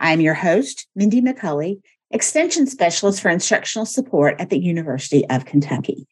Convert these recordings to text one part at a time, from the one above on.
I'm your host, Mindy McCulley, Extension Specialist for Instructional Support at the University of Kentucky.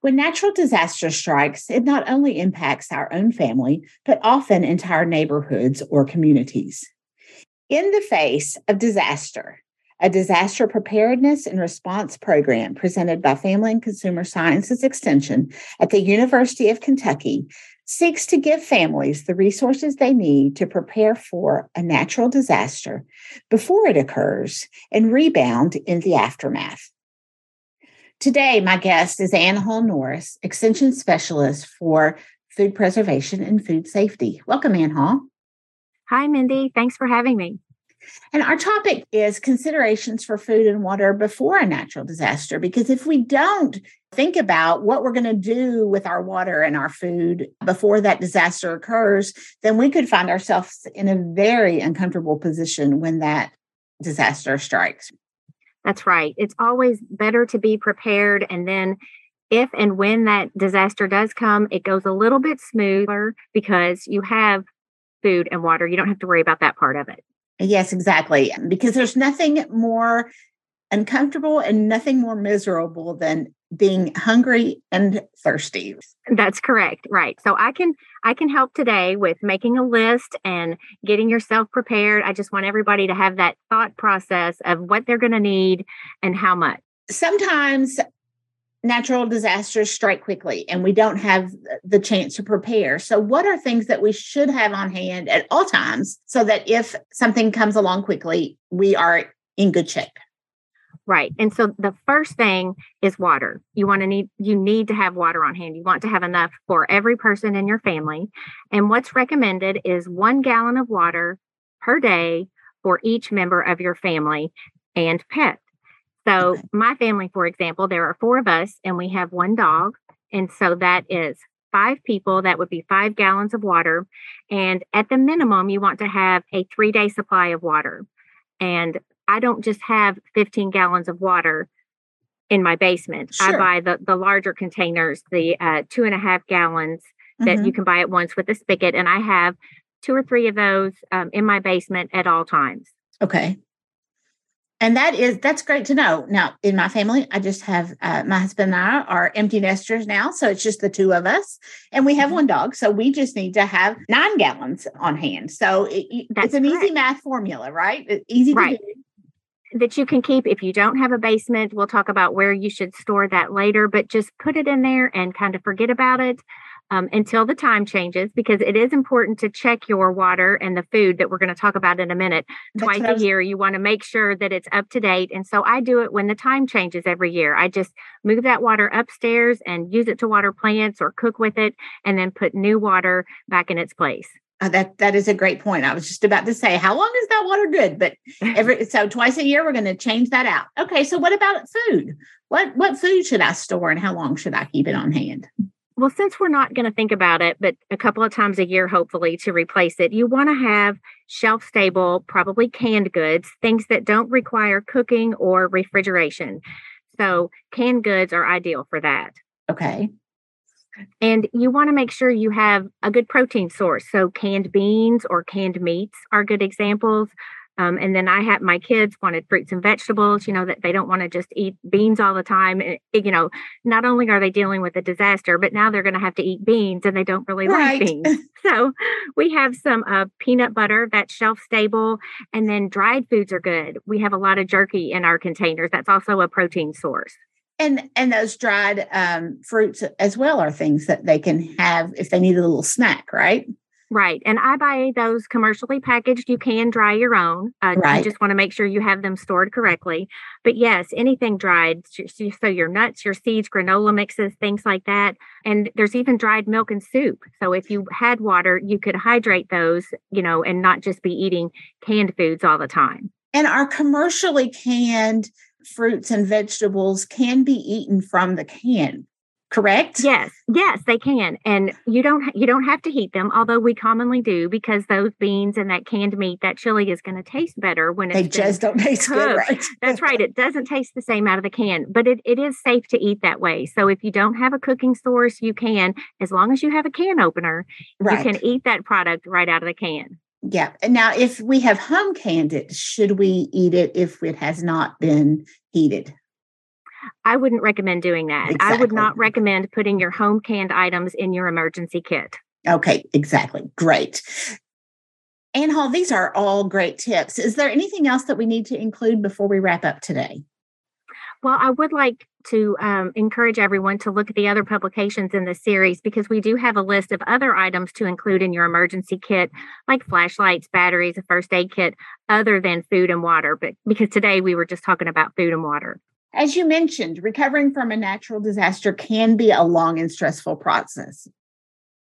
When natural disaster strikes, it not only impacts our own family, but often entire neighborhoods or communities. In the face of disaster, a disaster preparedness and response program presented by Family and Consumer Sciences Extension at the University of Kentucky seeks to give families the resources they need to prepare for a natural disaster before it occurs and rebound in the aftermath. Today, my guest is Ann Hall Norris, Extension Specialist for Food Preservation and Food Safety. Welcome, Ann Hall. Hi, Mindy. Thanks for having me. And our topic is considerations for food and water before a natural disaster. Because if we don't think about what we're going to do with our water and our food before that disaster occurs, then we could find ourselves in a very uncomfortable position when that disaster strikes. That's right. It's always better to be prepared. And then if and when that disaster does come, it goes a little bit smoother because you have food and water. You don't have to worry about that part of it. Yes, exactly. Because there's nothing more uncomfortable and nothing more miserable than being hungry and thirsty. That's correct. Right. So I can I can help today with making a list and getting yourself prepared. I just want everybody to have that thought process of what they're going to need and how much. Sometimes natural disasters strike quickly and we don't have the chance to prepare. So, what are things that we should have on hand at all times so that if something comes along quickly, we are in good shape? Right. And so the first thing is water. You want to need you need to have water on hand. You want to have enough for every person in your family. And what's recommended is 1 gallon of water per day for each member of your family and pet. So, okay. my family, for example, there are four of us and we have one dog. And so that is five people. That would be five gallons of water. And at the minimum, you want to have a three day supply of water. And I don't just have 15 gallons of water in my basement. Sure. I buy the, the larger containers, the uh, two and a half gallons that mm-hmm. you can buy at once with a spigot. And I have two or three of those um, in my basement at all times. Okay and that is that's great to know. Now in my family i just have uh, my husband and i are empty nesters now so it's just the two of us. And we have mm-hmm. one dog so we just need to have nine gallons on hand. So it, it's an correct. easy math formula right? Easy right. that you can keep if you don't have a basement. We'll talk about where you should store that later but just put it in there and kind of forget about it um, until the time changes because it is important to check your water and the food that we're going to talk about in a minute That's twice a year. You want to make sure that it's up to date. And so I do it when the time changes every year. I just move that water upstairs and use it to water plants or cook with it and then put new water back in its place. Uh, that that is a great point. I was just about to say, how long is that water good? But every so twice a year we're going to change that out. Okay, so what about food? What what food should I store and how long should I keep it on hand? Well, since we're not going to think about it, but a couple of times a year, hopefully, to replace it, you want to have shelf stable, probably canned goods, things that don't require cooking or refrigeration. So, canned goods are ideal for that. Okay. And you want to make sure you have a good protein source. So, canned beans or canned meats are good examples. Um, and then I had my kids wanted fruits and vegetables, you know, that they don't want to just eat beans all the time. It, you know, not only are they dealing with a disaster, but now they're going to have to eat beans and they don't really right. like beans. so we have some uh, peanut butter that's shelf stable. And then dried foods are good. We have a lot of jerky in our containers. That's also a protein source. And and those dried um, fruits as well are things that they can have if they need a little snack, right? Right. And I buy those commercially packaged. You can dry your own. Uh, right. You just want to make sure you have them stored correctly. But yes, anything dried. So your nuts, your seeds, granola mixes, things like that. And there's even dried milk and soup. So if you had water, you could hydrate those, you know, and not just be eating canned foods all the time. And our commercially canned fruits and vegetables can be eaten from the can correct yes yes they can and you don't you don't have to heat them although we commonly do because those beans and that canned meat that chili is going to taste better when it's they just don't taste cooked. good right that's right it doesn't taste the same out of the can but it, it is safe to eat that way so if you don't have a cooking source you can as long as you have a can opener right. you can eat that product right out of the can yeah and now if we have home canned it should we eat it if it has not been heated I wouldn't recommend doing that. Exactly. I would not recommend putting your home canned items in your emergency kit. Okay, exactly. Great. Ann Hall, these are all great tips. Is there anything else that we need to include before we wrap up today? Well, I would like to um, encourage everyone to look at the other publications in the series because we do have a list of other items to include in your emergency kit, like flashlights, batteries, a first aid kit, other than food and water. But because today we were just talking about food and water. As you mentioned, recovering from a natural disaster can be a long and stressful process.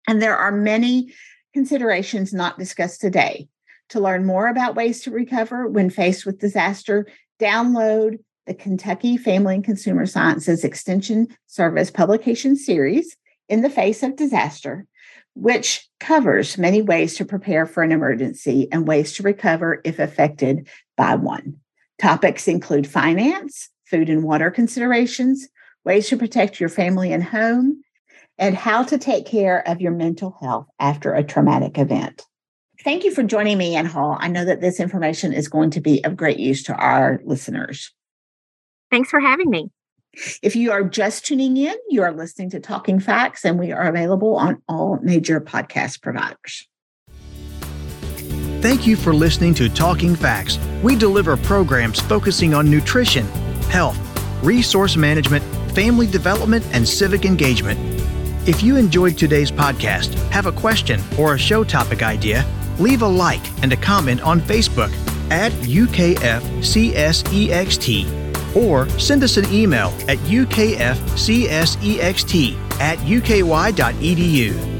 And there are many considerations not discussed today. To learn more about ways to recover when faced with disaster, download the Kentucky Family and Consumer Sciences Extension Service publication series, In the Face of Disaster, which covers many ways to prepare for an emergency and ways to recover if affected by one. Topics include finance, food and water considerations, ways to protect your family and home, and how to take care of your mental health after a traumatic event. Thank you for joining me, Ann Hall. I know that this information is going to be of great use to our listeners. Thanks for having me. If you are just tuning in, you are listening to Talking Facts, and we are available on all major podcast providers. Thank you for listening to Talking Facts. We deliver programs focusing on nutrition health, resource management, family development, and civic engagement. If you enjoyed today's podcast, have a question or a show topic idea, leave a like and a comment on Facebook at UKFCSEXT or send us an email at ukfcsext at uky.edu.